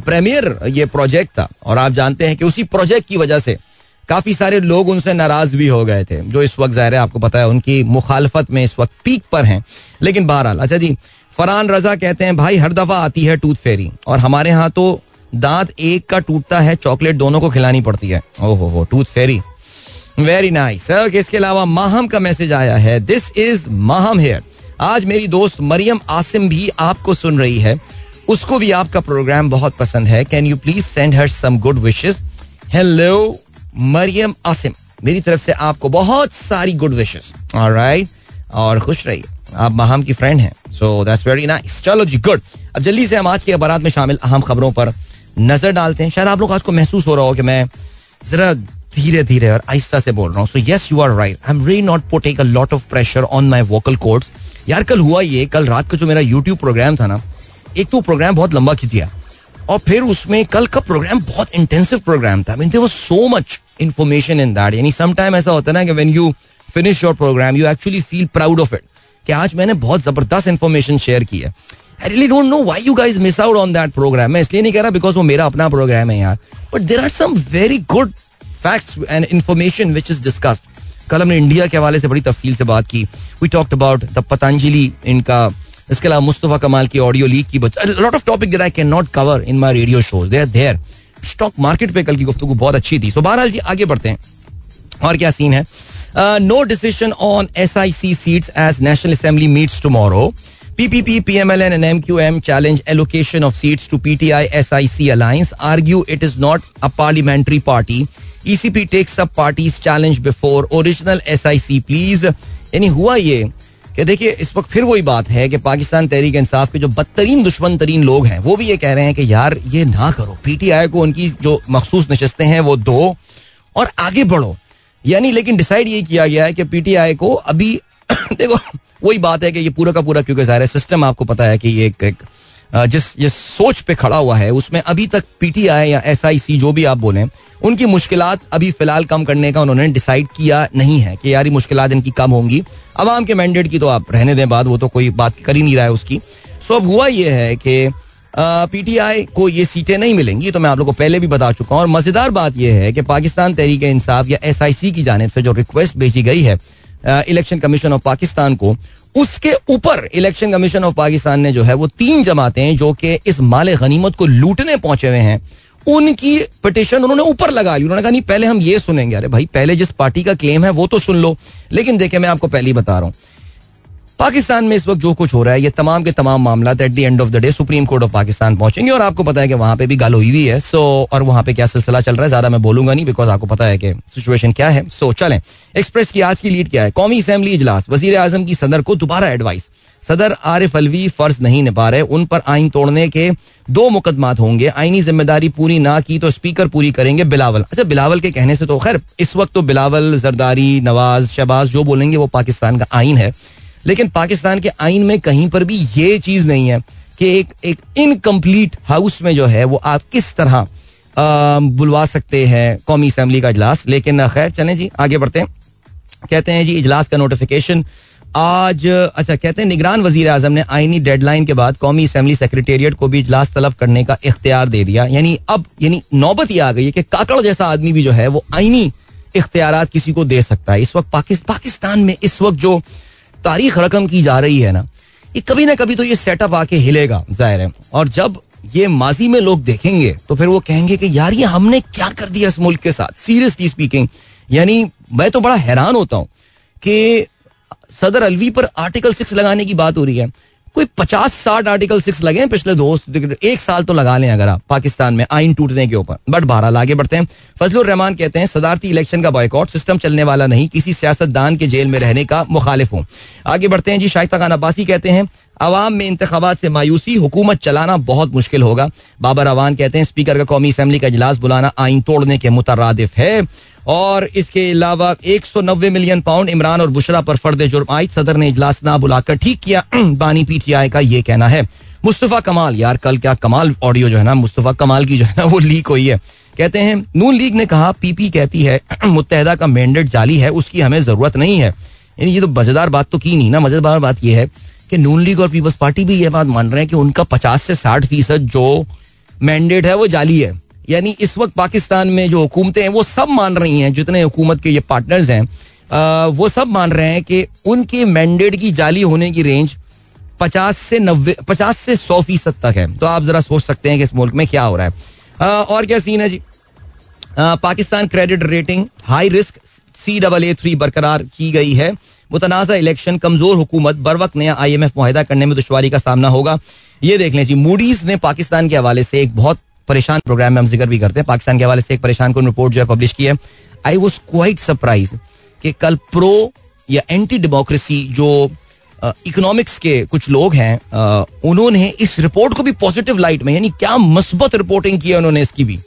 प्रीमियर ये प्रोजेक्ट था। और आप जानते हैं कि उसी प्रोजेक्ट की वजह से काफ़ी सारे लोग उनसे नाराज़ भी हो गए थे, जो इस वक्त ज़ाहिर है आपको पता है उनकी मुखालफत में इस वक्त पीक पर हैं। लेकिन बहरहाल अच्छा जी, फरहान रजा कहते हैं, भाई, हर दफ़ा आती है टूथ फेरी, और हमारे यहाँ तो दांत एक का टूटता है, चॉकलेट दोनों को खिलानी पड़ती है। ओहो हो टूथ फेरी। वेरी नाइस इसके अलावा माहम का मैसेज आया है दिस इज़ माहम हेयर आज मेरी दोस्त मरियम आसिम भी आपको सुन रही है। उसको भी आपका प्रोग्राम बहुत पसंद है। Can you please send her some good wishes hello Maryam Asim. मेरी तरफ़ से आपको बहुत सारी गुड विशेष राइट और खुश रहिए। आप माहम की फ्रेंड हैं। सो दैट्स वेरी नाइस चलो जी गुड अब जल्दी से हम आज के अबारात में शामिल अहम खबरों पर नज़र डालते हैं। शायद आप लोग आज को महसूस हो रहा हो कि मैं जरा धीरे धीरे और आहिस्ता से बोल रहा हूँ। So yes you are right I am really not putting a lot of pressure on my vocal cords यार, कल हुआ ये, कल रात का जो मेरा यूट्यूब प्रोग्राम था ना, एक तो प्रोग्राम बहुत लंबा खींच गया और फिर उसमें कल का प्रोग्राम बहुत इंटेंसिव प्रोग्राम था। Mean there so much information in that यानी सम टाइम ऐसा होता है ना कि when you finish your program you actually feel proud of it कि आज मैंने बहुत ज़बरदस्त इन्फॉर्मेशन शेयर की है। I really don't know why you guys miss out on that program मैं इसलिए नहीं कह रहा बिकॉज़ वो मेरा अपना प्रोग्राम है यार। But there are some very good facts and information which is discussed कल हमने इंडिया के हवाले से बड़ी तफसील से बात की। We talked about the Patanjali इनका इसके अलावा मुस्तफ़ा कमाल की ऑडियो लीक की lot of topic I can not cover in my radio shows they are there stock market पे कल की गुफ्तु बहुत अच्छी थी। सो बहरहाल जी आगे बढ़ते हैं। और क्या सीन है? No decision on S I C seats as National Assembly meets tomorrow PPP, PMLN, and MQM challenge allocation of seats to PTI SIC alliance. Argue it is not a parliamentary party. ECP takes up parties challenge before original SIC. Please, यानी हुआ ये कि देखिए इस वक्त फिर वही बात है कि पाकिस्तान तहरीक इंसाफ के जो बदतरीन दुश्मन तरीन लोग हैं वो भी ये कह रहे हैं कि यार ये ना करो पीटीआई को उनकी जो मखसूस नशस्तें हैं वो दो और आगे बढ़ो यानी लेकिन डिसाइड ये किया गया है कि पीटीआई को अभी देखो वही बात है कि ये पूरा का पूरा क्योंकि सारे सिस्टम आपको पता है कि ये एक, एक जिस जिस सोच पे खड़ा हुआ है उसमें अभी तक पीटीआई या एसआईसी जो भी आप बोलें उनकी मुश्किल अभी फ़िलहाल कम करने का उन्होंने डिसाइड किया नहीं है कि यार मुश्किल इनकी कम होंगी। अवाम के मैंडेट की तो आप रहने दें बात वो तो कोई बात कर ही नहीं रहा है उसकी। सो अब हुआ ये है कि पीटीआई को ये सीटें नहीं मिलेंगी तो मैं आप लोग को पहले भी बता चुका हूँ। और मज़ेदार बात यह है कि पाकिस्तान तहरीक इंसाफ या एस आई सी की जानब से जो रिक्वेस्ट भेजी गई है इलेक्शन कमीशन ऑफ़ पाकिस्तान को, उसके ऊपर इलेक्शन कमीशन ऑफ़ पाकिस्तान ने जो है वो तीन जमातें जो कि इस माल गनीमत को लूटने पहुँचे हुए हैं उनकी पिटिशन उन्होंने ऊपर लगा ली। उन्होंने कहा, नहीं, पहले हम ये सुनेंगे। अरे भाई, पहले जिस पार्टी का क्लेम है, वो तो सुन लो। लेकिन देखे मैं आपको पहले ही बता रहा हूँ। पाकिस्तान में इस वक्त जो कुछ हो रहा है, ये तमाम के तमाम मामला at the end of the day Supreme Court of Pakistan पहुँचेंगे और आपको पता है कि वहाँ पे भी गाल हुई हुई है। सो और वहाँ पे क्या सिलसिला चल रहा है, ज़्यादा मैं बोलूँगा नहीं बिकॉज़ आपको पता है कि सिचुएशन क्या है। सो चलें। एक्सप्रेस की आज की लीड क्या है? कौमी असेंबली इजलास। वज़ीर आज़म की सदर को दोबारा एडवाइस सदर आरिफ अलवी फ़र्ज़ नहीं निभा रहे। उन पर आइन तोड़ने के दो मुकदमात होंगे। आईनी ज़िम्मेदारी पूरी ना की तो स्पीकर पूरी करेंगे बिलावल। अच्छा बिलावल के कहने से तो खैर, इस वक्त तो बिलावल, जरदारी, नवाज़, शहबाज जो बोलेंगे वो पाकिस्तान का आइन है। लेकिन पाकिस्तान के आइन में कहीं पर भी ये चीज़ नहीं है कि एक एक इनकम्प्लीट हाउस में जो है वो आप किस तरह बुलवा सकते हैं कौमी असम्बली का इजलास। लेकिन खैर, चलें जी, आगे बढ़ते हैं। कहते हैं जी, इजलास का नोटिफिकेशन आज अच्छा कहते हैं निगरान वज़ीर आज़म ने आईनी डेडलाइन के बाद कौमी असम्बली सेक्रेटेरिएट को भी इजलास तलब करने का इख्तियार दे दिया। यानी अब, यानी नौबत ही आ गई है कि काकड़ जैसा आदमी भी जो है, वो आईनी इख्तियार किसी को दे सकता है। इस वक्त पाकिस्तान में इस वक्त जो तारीख रकम की जा रही है ना, ये कभी ना कभी तो ये सेटअप आके हिलेगा, ज़ाहिर है। और जब ये माजी में लोग देखेंगे तो फिर वो कहेंगे कि, यार, ये हमने क्या कर दिया इस मुल्क के साथ? सीरियसली स्पीकिंग यानी मैं तो बड़ा हैरान होता हूँ कि सदर अलवी पर आर्टिकल सिक्स लगाने की बात हो रही है। कोई पचास साठ आर्टिकल सिक्स लगे हैं पिछले दो, एक साल तो लगा लें अगर आप पाकिस्तान में आइन टूटने के ऊपर। बट बहरहाल आगे बढ़ते हैं। फजलुर रहमान कहते हैं, सदारती इलेक्शन का बॉयकॉट सिस्टम चलने वाला नहीं, किसी सियासतदान के जेल में रहने का मुखालिफ हूँ। आगे बढ़ते हैं जी शाइस्ता खान अब्बासी कहते हैं अवाम में इंतबात से मायूसी, हुकूमत चलाना बहुत मुश्किल होगा। बाबर अवान कहते हैं स्पीकर का कौमी असम्बली का इजलास बुलाना आइन तोड़ने के मुतरदिफ है। और इसके अलावा एक सौ नब्बे मिलियन पाउंड इमरान और बुशरा पर फर्द जुर्म। आयद सदर ने इजलास ना बुलाकर ठीक किया। बानी पीटीआई का ये कहना है, मुस्तफ़ा कमाल, यार, कल क्या कमाल ऑडियो जो है ना, मुस्तफ़ा कमाल की जो है ना, वो लीक हुई है। कहते हैं, नून लीग ने कहा, पीपी कहती है मुतहदा का मैंडेट जाली है, उसकी हमें ज़रूरत नहीं है। ये तो मज़ेदार बात तो की नहीं ना, मज़ेदार बात यह है कि नून लीग और पीपल्स पार्टी भी ये बात मान रहे हैं कि उनका पचास से साठ फ़ीसद जो मैंडेट है, वो जाली है। यानी इस वक्त पाकिस्तान में जो हुकूमतें हैं वो सब मान रही हैं जितने हुकूमत के ये पार्टनर्स हैं वो सब मान रहे हैं कि उनके मैंडेट की जाली होने की रेंज पचास से नब्बे पचास से सौ फ़ीसद तक है। तो आप जरा सोच सकते हैं कि इस मुल्क में क्या हो रहा है। आ, और क्या सीन है जी? आ, Pakistan credit rating high risk C double A three बरकरार की गई है। मुतनाज़ा इलेक्शन कमज़ोर हुकूमत बर वक्त नया आई एम एफ़ मुहिदा करने में दुशारी का सामना होगा। ये देख लें जी मूडीज ने पाकिस्तान के हवाले से एक बहुत परेशान प्रोग्राम में हम ज़िक्र भी करते हैं। पाकिस्तान के हवाले से एक परेशान को रिपोर्ट जो है पब्लिश की है। आई वॉज़ क्वाइट सरप्राइज़ कि कल प्रो या एंटी डेमोक्रेसी जो इकोनॉमिक्स के कुछ लोग हैं उन्होंने इस रिपोर्ट को भी पॉजिटिव लाइट में, यानी क्या मस्बत रिपोर्टिंग की है उन्होंने इसकी भी।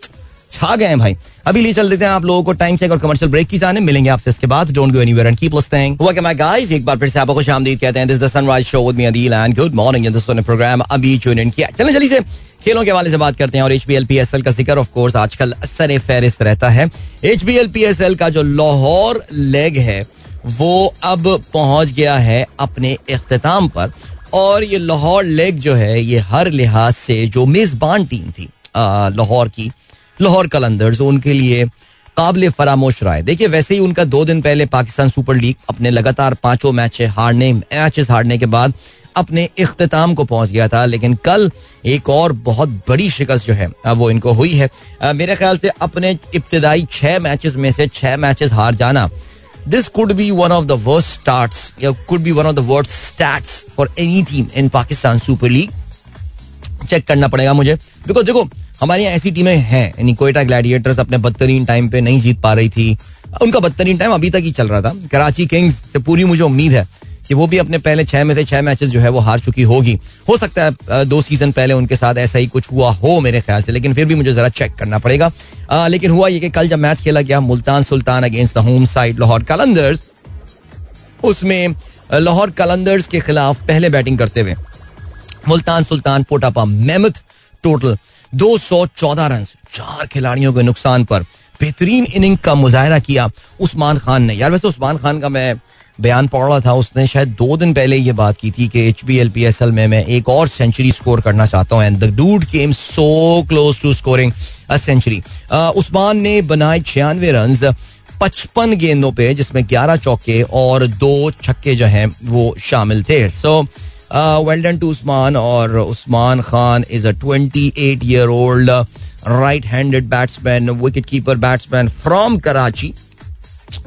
छा गए हैं भाई। अभी लिए चल देते हैं आप लोगों को टाइम चेक और कमर्शियल ब्रेक की जाने। मिलेंगे आपसे इसके बाद। Don't go anywhere and keep listening हुआ माय गाइस एक बार फिर से आपको खुश आमदीद कहते हैं। This the sunrise show with me Adeel and good morning this program अभी ट्यून इन किया। चलें, जल्दी से खेलों के हवाले से बात करते हैं और H B L P S L का ज़िक्र ऑफ़ कोर्स आजकल सर फहरिस्त रहता है। H B L P S L का जो लाहौर लेग है, वो अब पहुँच गया है अपने अख्ताम पर। और ये लाहौर लेग जो है, ये हर लिहाज से जो मेजबान टीम थी लाहौर की लाहौर कलंदर्स उनके लिए काबिल फरामोश रहा है देखिए, वैसे ही उनका दो दिन पहले पाकिस्तान सुपर लीग अपने लगातार पाँचों मैच हारने, मैचेस हारने के बाद अपने इख्ताम को पहुँच गया था, लेकिन कल एक और बहुत बड़ी शिकस्त जो है वो इनको हुई है। मेरे ख्याल से अपने इब्तदाई छह मैचेस में से छह मैचेस हार जाना। This could be one of the worst starts या could be one of the worst stats for any team in Pakistan Super League check करना पड़ेगा मुझे। बिकॉज़ देखो हमारे यहाँ ऐसी टीमें हैं यानी कोयटा ग्लैडिएटर्स अपने बदतरीन टाइम पे नहीं जीत पा रही थी। उनका बदतरीन टाइम अभी तक ही चल रहा था। कराची किंग्स से पूरी मुझे उम्मीद है कि वो भी अपने पहले छह में से छह मैचेस जो है वो हार चुकी होगी। हो सकता है दो सीज़न पहले उनके साथ ऐसा ही कुछ हुआ हो मेरे ख्याल से लेकिन फिर भी मुझे जरा चेक करना पड़ेगा। आ, लेकिन हुआ ये कि कल जब मैच खेला गया Multan Sultan against the home side Lahore Qalandars उसमें लाहौर कलंदर्स के खिलाफ पहले बैटिंग करते हुए Multan Sultan पोटापा mammoth total 214 run चार खिलाड़ियों के नुकसान पर बेहतरीन इनिंग का मुजाहरा किया उस्मान खान ने। यार वैसे उस्मान खान का मैं बयान पढ़ रहा था, उसने शायद दो दिन पहले ये बात की थी कि H B L P S L में मैं एक और सेंचुरी स्कोर करना चाहता हूँ। And the dude came so close to scoring a century Usman ने बनाए छियानवे रन पचपन गेंदों पे, जिसमें ग्यारह चौके और दो छक्के जो हैं, वो शामिल थे। So well done to Usman और Usman Khan is a twenty eight year old right handed batsman wicket keeper batsman from Karachi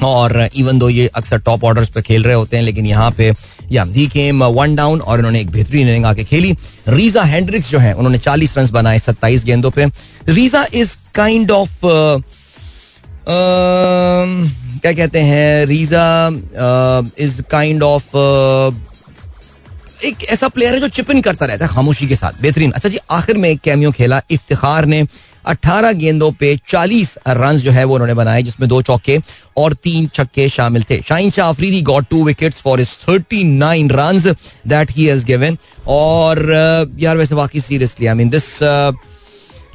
और इवन दो ये अक्सर टॉप ऑर्डर्स पे खेल रहे होते हैं, लेकिन यहाँ पे या ही केम वन डाउन और इन्होंने एक बेहतरीन इनिंग आके खेली। रीजा हैंड्रिक्स जो है, उन्होंने 40 रन बनाए 27 गेंदों पे। रीजा इज़ काइंड ऑफ़ क्या कहते हैं? रीजा इज़ काइंड ऑफ़ एक ऐसा प्लेयर है जो चिपिन करता रहता है खामोशी के साथ। बेहतरीन। अच्छा जी, आखिर में एक कैमियो खेला इफ्तिखार ने। 18 गेंदों पे 40 रन जो है वो उन्होंने बनाए, जिसमें दो चौके और तीन छक्के शामिल थे। Shaheen Shah Afridi got two wickets for his 39 run that he has given और यार वैसे बाकी seriously I mean this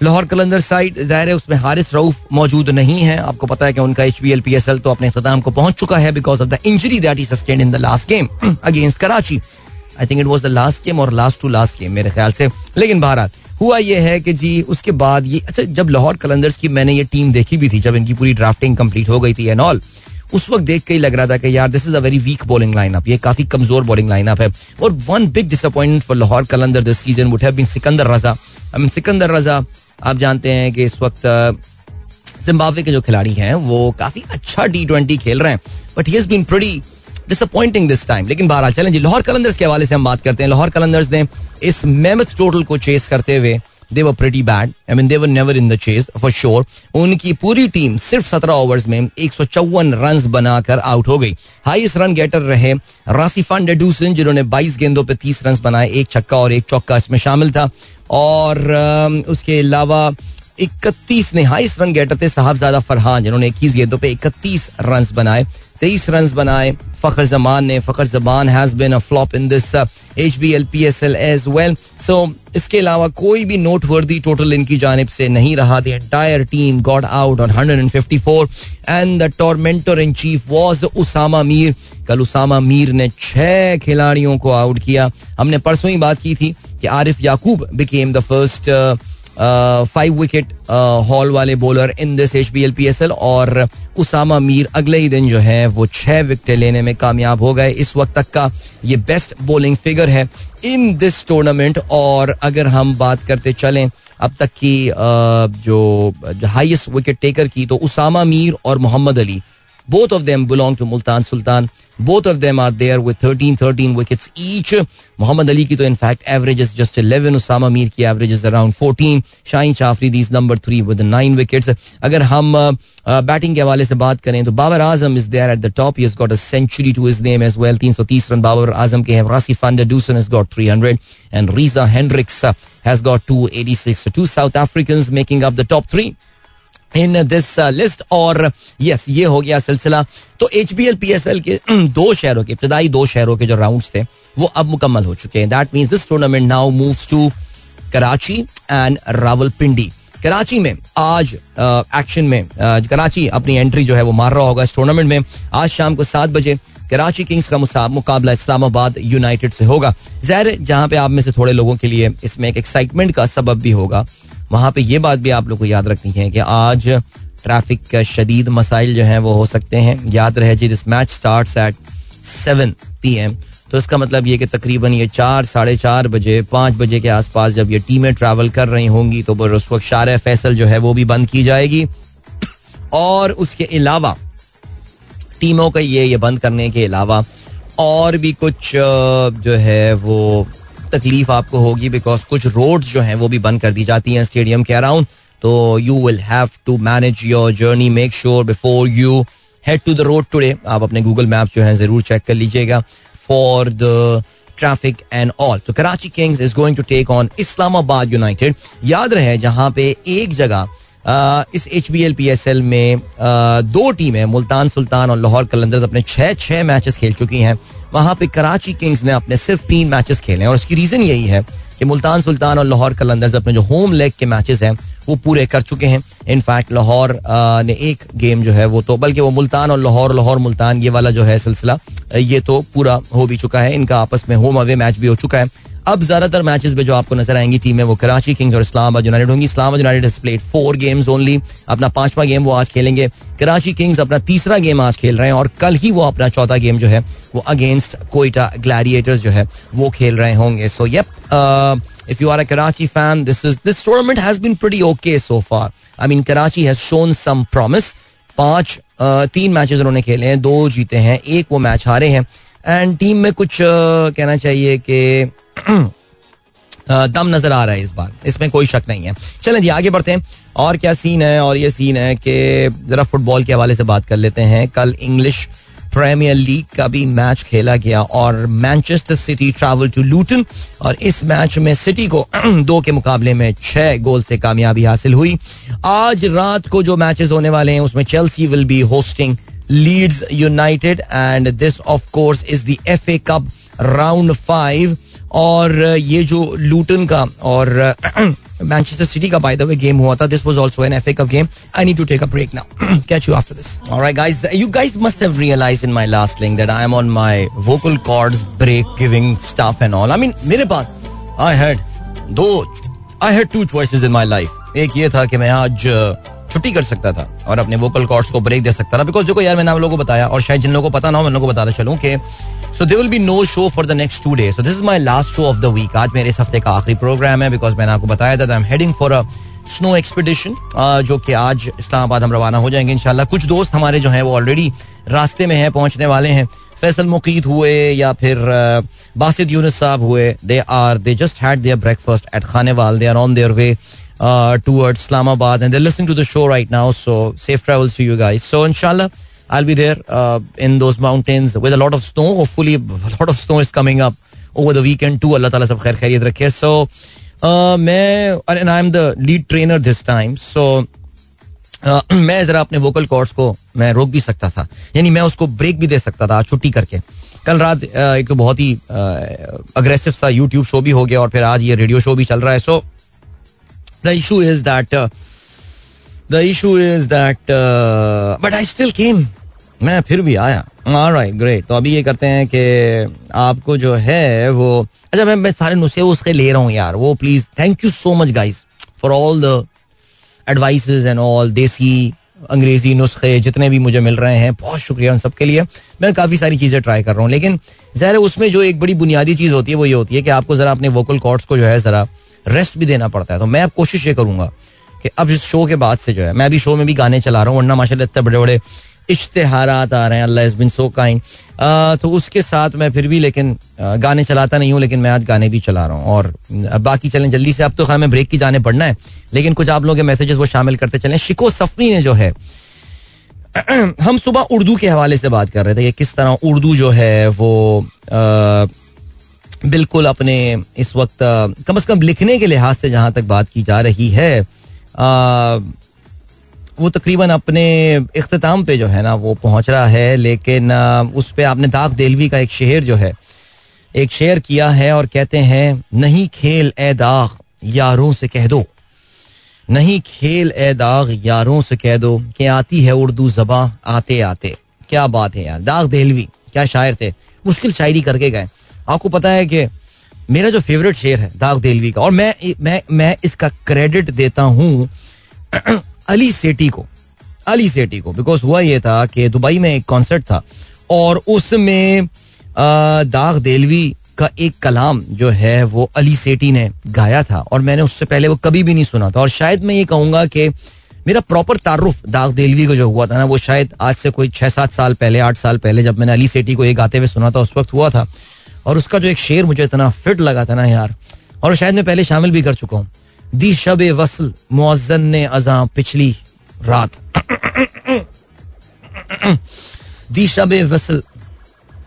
Lahore Qalandar side ज़ाहिर है उसमें हारिस रऊफ मौजूद नहीं है। आपको पता है कि उनका H B L P S L तो अपने अख्ताम को पहुँच चुका है because of the injury that he sustain in the last game against Karachi I think it was the last game और लास्ट टू लास्ट गेम मेरे ख्याल से। लेकिन बहरहाल, हुआ ये है कि जी, उसके बाद ये अच्छा जब लाहौर कलंदर्स की मैंने ये टीम देखी भी थी, जब इनकी पूरी ड्राफ्टिंग कंप्लीट हो गई थी एंड ऑल उस वक्त देख के ही लग रहा था कि यार this is a very weak bowling lineup ये काफ़ी कमज़ोर बॉलिंग लाइनअप है। और one big disappointment for Lahore Qalandar this season would have been Sikandar Raza. I mean Sikandar Raza, आप जानते हैं कि इस वक्त जिम्बाब्वे के जो खिलाड़ी हैं, वो काफ़ी अच्छा टी ट्वेंटी खेल रहे हैं। But he has been pretty disappointing this time लेकिन बहरहाल चलें जी, लाहौर कलंदर्स के हवाले से हम बात करते हैं। लाहौर कलंदर्स ने इस मेमथ टोटल को चेस करते हुए they were pretty bad I mean they were never in the chase for sure उनकी पूरी टीम सिर्फ़ सत्रह ओवर्स में एक सौ चौवन रन बनाकर आउट हो गई। हाईएस्ट रन गेटर रहे रासिफान डेडूसन जिन्होंने बाईस गेंदों पर तीस रन बनाए, एक छक्का और एक चौका इसमें शामिल था। और उसके अलावा इकतीस ने हाईस्ट रन गेटर थे, साहबजादा फरहान, जिन्होंने इक्कीस गेंदों पर इकतीस रन बनाए। तेईस रन बनाए फखर जमान ने, Fakhar Zaman has been a flop in this H B L P S L as well so इसके अलावा कोई भी नोट वर्दी टोटल इनकी जानब से नहीं रहा. The entire team got out on hundred and fifty four and the tormentor in chief was Usama Mir कल उसामा मीर ने छह खिलाड़ियों को आउट किया. हमने परसों ही बात की थी कि Arif Yaqoob became the first five wicket haul वाले bowler in this H B L P S L और उसामा मीर अगले ही दिन जो है वो छह विकेट लेने में कामयाब हो गए। इस वक्त तक का ये बेस्ट बॉलिंग फिगर है इन दिस टूर्नामेंट और अगर हम बात करते चलें, अब तक की जो हाईएस्ट विकेट टेकर की तो उसामा मीर और Mohammad Ali both of them belong to Multan Sultan Both of them are there with 13 13 wickets each. Mohammad Ali की तो in fact average is just 11 Usama Mir की एवरेज इज़ अराउंड 14 शाहीन शाफरी these number three with nine wickets अगर हम batting uh, के हवाले से बात करें तो Babar Azam is there at the top he has got a century to his name as well 330 run Babar Azam के हैं Rassie van der Dussen has got 300 and Reeza Hendricks has got 286 two South Africans making up the top three. In this list और yes ये हो गया सिलसिला। तो H B L P S L के दो शहरों के इब्तदाई दो शहरों के जो राउंड थे वो अब मुकम्मल हो चुके हैं। That means this tournament now moves to Karachi and Rawalpindi Karachi में आज एक्शन uh, में uh, कराची अपनी एंट्री जो है वो मार रहा होगा इस टूर्नामेंट में। आज शाम को सात बजे कराची किंग्स का मुकाबला इस्लामाबाद यूनाइटेड से होगा। जहर जहाँ पे आप में से थोड़े लोगों के लिए इसमें एक एक्साइटमेंट का सबब भी होगा। वहाँ पे ये बात भी आप लोग को याद रखनी है कि आज ट्रैफ़िक का शदीद मसाइल जो हैं वो हो सकते हैं। याद रहे जी this match start at seven P M तो इसका मतलब ये कि तकरीबन ये चार, साढ़े चार बजे, पाँच बजे के आसपास जब ये टीमें ट्रैवल कर रही होंगी तो वो उस वक्त शार फैसल जो है वो भी बंद की जाएगी। और उसके अलावा टीमों का ये ये बंद करने के अलावा और भी कुछ जो है वो तकलीफ़ आपको होगी बिकॉज़ कुछ रोड्स जो हैं वो भी बंद कर दी जाती हैं स्टेडियम के अराउंड तो you will have to manage your journey make sure before you head to the road today आप अपने गूगल मैप जो है ज़रूर चेक कर लीजिएगा for the traffic and all तो Karachi Kings is going to take on Islamabad United याद रहे, जहाँ पे एक जगह इस H B L P S L में दो टीमें, मुल्तान सुल्तान और लाहौर कलंदर्स अपने छह छह मैचेस खेल चुकी हैं। वहाँ पे कराची किंग्स ने अपने सिर्फ़ तीन मैचेस खेले हैं और उसकी रीजन यही है कि मुल्तान सुल्तान और लाहौर कलंदर्स अपने जो होम लेग के मैचेस हैं, वो पूरे कर चुके हैं। इनफैक्ट लाहौर ने एक गेम जो है वो तो बल्कि वो मुल्तान और लाहौर लाहौर मुल्तान, ये वाला जो है सिलसिला, ये तो पूरा हो भी चुका है। इनका आपस में होम अवे मैच भी हो चुका है। अब ज़्यादातर मैचेस में जो आपको नज़र आएँगी टीमें वो कराची किंग्स और इस्लामाबाद यूनाइटेड होंगी। Islamabad United played four games only अपना पांचवा गेम वो आज खेलेंगे। कराची किंग्स अपना तीसरा गेम आज खेल रहे हैं और कल ही वो अपना चौथा गेम जो है वो अगेंस्ट कोयटा ग्लैडिएटर्स जो है वो खेल रहे होंगे। So yep if you are a Karachi fan, this is this tournament has been pretty okay so far. I mean, Karachi has shown some promise. पाँच तीन मैचेस उन्होंने खेले हैं दो जीते हैं एक वो मैच हारे हैं। एंड टीम में कुछ कहना चाहिए कि दम नज़र आ रहा है इस बार। इसमें कोई शक नहीं है। चलें जी, आगे बढ़ते हैं। और क्या सीन है? और ये सीन है कि जरा फुटबॉल के हवाले से बात कर लेते हैं। कल इंग्लिश प्रीमियर लीग का भी मैच खेला गया और Manchester City travel to Luton और इस मैच में सिटी को दो के मुकाबले में छह गोल से कामयाबी हासिल हुई। आज रात को जो मैचेस होने वाले हैं, उसमें Chelsea will be hosting Leeds United and this of course is the F A Cup round five और ये जो लूटन का और मैनचेस्टर सिटी का बाय द वे गेम हुआ था. This was also an FA Cup game I need to take a break now catch you after this alright guys you guys must have realised in my last link that I am on my vocal cords break giving stuff and all I mean मेरे पास I had दो I had two choices in my life एक ये था कि मैं आज छुट्टी कर सकता था और अपने वोकल कॉर्ड्स को ब्रेक दे सकता था। बिकॉज़ देखो यार, मैंने आप लोगों को बताया और शायद जिन लोगों को पता ना हो, मैं लोगों को बताता चलूँ कि so there will be no show for the next two days so this is my last show of the week आज मेरे इस हफ़्ते का आखिरी प्रोग्राम है बिकॉज़ मैंने आपको बताया था I am heading for a snow expedition जो कि आज इस्लामाबाद हम रवाना हो जाएँगे इनशाला कुछ दोस्त हमारे जो हैं वो ऑलरेडी रास्ते में हैं, पहुँचने वाले हैं। फैसल मुकीत हुए या फिर बासिद यूनिस साहब हुए। They are they just had their breakfast at Khanewal they are on their way towards Islamabad and they listening to the show right now so safe travels to you guys so इंशाल्लाह I'll be there uh, in those mountains with a lot of snow. Hopefully, a lot of snow is coming up over the weekend too. Allah Taala sab khair khairiyat rakhe. So, uh, मैं and I'm the lead trainer this time. So, uh, मैं जरा अपने vocal cords को मैं रोक भी सकता था यानी मैं उसको ब्रेक भी दे सकता था छुट्टी करके कल रात एक तो बहुत ही अग्रेसिव सा यूट्यूब शो भी हो गया और फिर आज ये रेडियो शो भी चल रहा है so the issue is that the issue is that but I still came मैं फिर भी आया। राइट ग्रेट तो अभी ये करते हैं कि आपको जो है वो अच्छा मैं मैं सारे नुस्खे उसके ले रहा हूँ यार। वो please thank you so much guys for all the advice and all देसी, अंग्रेज़ी नुस्खे जितने भी मुझे मिल रहे हैं, बहुत शुक्रिया उन सबके लिए। मैं काफ़ी सारी चीज़ें ट्राई कर रहा हूँ, लेकिन ज़ाहिर उसमें जो एक बड़ी बुनियादी चीज़ होती है, वो ये होती है कि आपको ज़रा अपने वोकल कॉर्ड्स को जो है ज़रा रेस्ट भी देना पड़ता है। तो मैं अब कोशिश ये करूँगा कि अब इस शो के बाद से जो है, मैं अभी शो में भी गाने चला रहा हूँ, वरना माशा इतने बड़े बड़े इश्तेहारात आ रहे हैं, अल्लाह बिन सो काइंड तो उसके साथ मैं फिर भी लेकिन गाने चलाता नहीं हूँ, लेकिन मैं आज गाने भी चला रहा हूँ। और बाकी चलें, जल्दी से अब तो खैर मैं ब्रेक की जाने पड़ना है, लेकिन कुछ आप लोगों के मैसेजेस वो शामिल करते चलें। शिको सफी ने जो है, हम सुबह उर्दू के हवाले से बात कर रहे थे कि किस तरह उर्दू जो है वो बिल्कुल अपने इस वक्त कम से कम लिखने के लिहाज से जहाँ तक बात की जा रही है वो तकरीबन अपने अख्ताम पे जो है ना, वो पहुँच रहा है, लेकिन उस पर आपने दाग देलवी का एक शेर जो है, एक शेर किया है और कहते हैं, नहीं खेल ए दाग, यारों से कह दो। नहीं खेल ए दाग, यारों से कह दो कि आती है उर्दू जबा आते आते क्या बात है यार, दाग देलवी, क्या शायर थे, मुश्किल शायरी करके गए। आपको पता है कि मेरा जो फेवरेट शेर है, दाग देलवी का, और मैं मैं मैं इसका क्रेडिट देता हूँ अली सेठी को, अली सेठी को बिकॉज़ हुआ ये था कि दुबई में एक कॉन्सर्ट था, और उसमें दाग देलवी का एक कलाम जो है वो अली सेठी ने गाया था, और मैंने उससे पहले वो कभी भी नहीं सुना था, और शायद मैं ये कहूँगा कि मेरा प्रॉपर तारुफ दाग देलवी का जो हुआ था ना, वो शायद आज से कोई छः सात साल पहले, आठ साल पहले जब मैंने अली सेठी को ये गाते हुए सुना था, उस वक्त हुआ था। और उसका जो एक शेर मुझे इतना फिट लगा था ना यार, और शायद मैं पहले शामिल भी कर चुका हूँ। दी शब वसल, मुअज्जन ने अजा पिछली रात। दी शब वसल,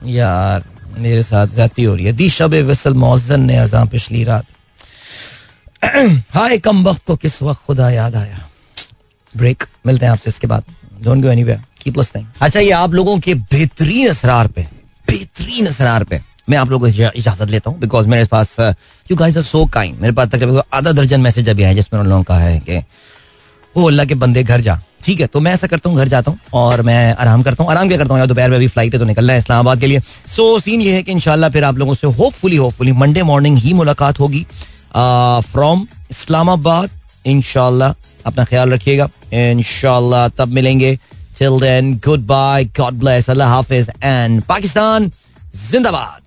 यार, मेरे साथ जाती हो रही है। दी शब वसल, मुअज्जन ने अजा पिछली रात। हाय, कम वक्त को किस वक्त खुदा याद आया? ब्रेक, मिलते हैं आपसे इसके बाद। Don't go anywhere keep listening अच्छा ये आप लोगों के बेहतरीन असरार पे, बेहतरीन असरार पे। मैं आप लोगों को इजाज़त लेता हूँ बिकॉज़ मेरे पास you guys are so kind मेरे पास तकरीबन आधा दर्जन मैसेज अभी आए जिसमें उन लोगों का है कि वो अल्लाह के बंदे घर जा। ठीक है तो मैं ऐसा करता हूँ घर जाता हूँ और मैं आराम करता हूँ। आराम क्या करता हूँ? यार दोपहर में अभी फ़्लाइट है तो निकलना है इस्लामाबाद के लिए। सो so, सीन ये है कि इनशाला फिर आप लोगों से होपफुली होपफुली मंडे मॉर्निंग ही मुलाकात होगी फ्रॉम इस्लामाबाद। इनशाला अपना ख्याल रखिएगा। इनशाला तब मिलेंगे। Till then goodbye God bless अल्लाह हाफिज. एंड पाकिस्तान जिंदाबाद.